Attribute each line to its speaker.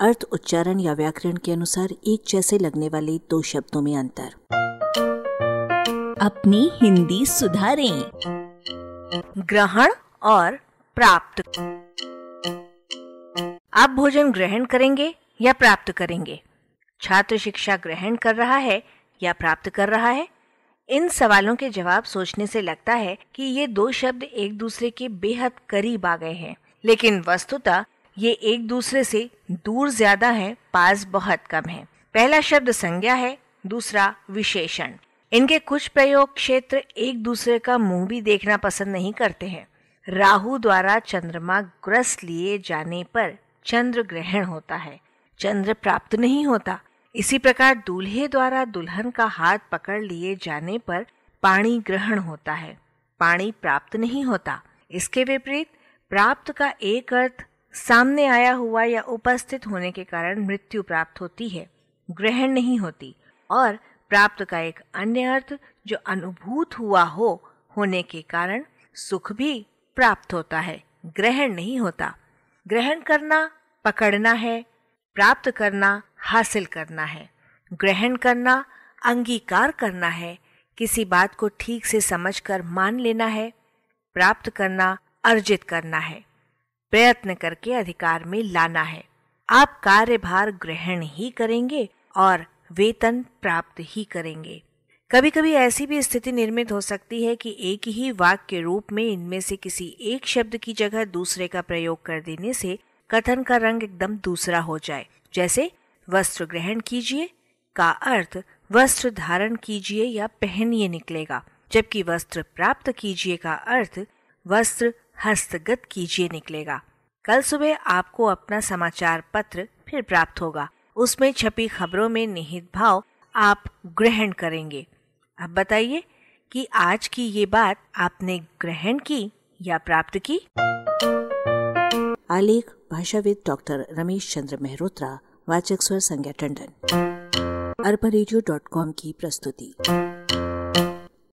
Speaker 1: अर्थ, उच्चारण या व्याकरण के अनुसार एक जैसे लगने वाले दो शब्दों में अंतर।
Speaker 2: अपनी हिंदी सुधारें।
Speaker 3: ग्रहण और प्राप्त। आप भोजन ग्रहण करेंगे या प्राप्त करेंगे? छात्र शिक्षा ग्रहण कर रहा है या प्राप्त कर रहा है? इन सवालों के जवाब सोचने से लगता है कि ये दो शब्द एक दूसरे के बेहद करीब आ गए हैं। लेकिन वस्तुतः ये एक दूसरे से दूर ज़्यादा है, पास बहुत कम है। पहला शब्द संज्ञा है, दूसरा विशेषण। इनके कुछ प्रयोग क्षेत्र एक दूसरे का मुँह भी देखना पसंद नहीं करते हैं। राहु द्वारा चंद्रमा ग्रस्त लिए जाने पर चंद्र ग्रहण होता है। चंद्र प्राप्त नहीं होता। इसी प्रकार दूल्हे द्वारा दुल्हन का हाथ पकड़ लिए जाने पर पाणी ग्रहण होता है। पाणी प्राप्त नहीं होता। इसके विपरीत, प्राप्त का एक अर्थ सामने आया हुआ या उपस्थित होने के कारण मृत्यु प्राप्त होती है, ग्रहण नहीं होती, और प्राप्त का एक अन्य अर्थ, जो अनुभूत हुआ हो, होने के कारण सुख भी प्राप्त होता है, ग्रहण नहीं होता। ग्रहण करना, पकड़ना है, प्राप्त करना, हासिल करना है। ग्रहण करना, अंगीकार करना है, किसी बात को ठीक से समझकर मान लेना है, प्राप्त करना, अर्जित करना है। प्रयत्न करके अधिकार में लाना है। आप कार्यभार ग्रहण ही करेंगे और वेतन प्राप्त ही करेंगे। कभी कभी ऐसी भी स्थिति निर्मित हो सकती है कि एक ही वाक्य के रूप में इनमें से किसी एक शब्द की जगह दूसरे का प्रयोग कर देने से कथन का रंग एकदम दूसरा हो जाए। जैसे, वस्त्र ग्रहण कीजिए का अर्थ वस्त्र धारण कीजिए या पहनिए निकलेगा। जबकि वस्त्र प्राप्त कीजिए का अर्थ वस्त्र हस्तगत कीजिए निकलेगा। कल सुबह आपको अपना समाचार पत्र फिर प्राप्त होगा। उसमें छपी खबरों में निहित भाव आप ग्रहण करेंगे। अब बताइए कि आज की ये बात आपने ग्रहण की या प्राप्त की?
Speaker 1: आलेख, भाषाविद डॉक्टर रमेश चंद्र मेहरोत्रा, वाचक स्वर संज्ञा टंडन। अरबा की प्रस्तुति।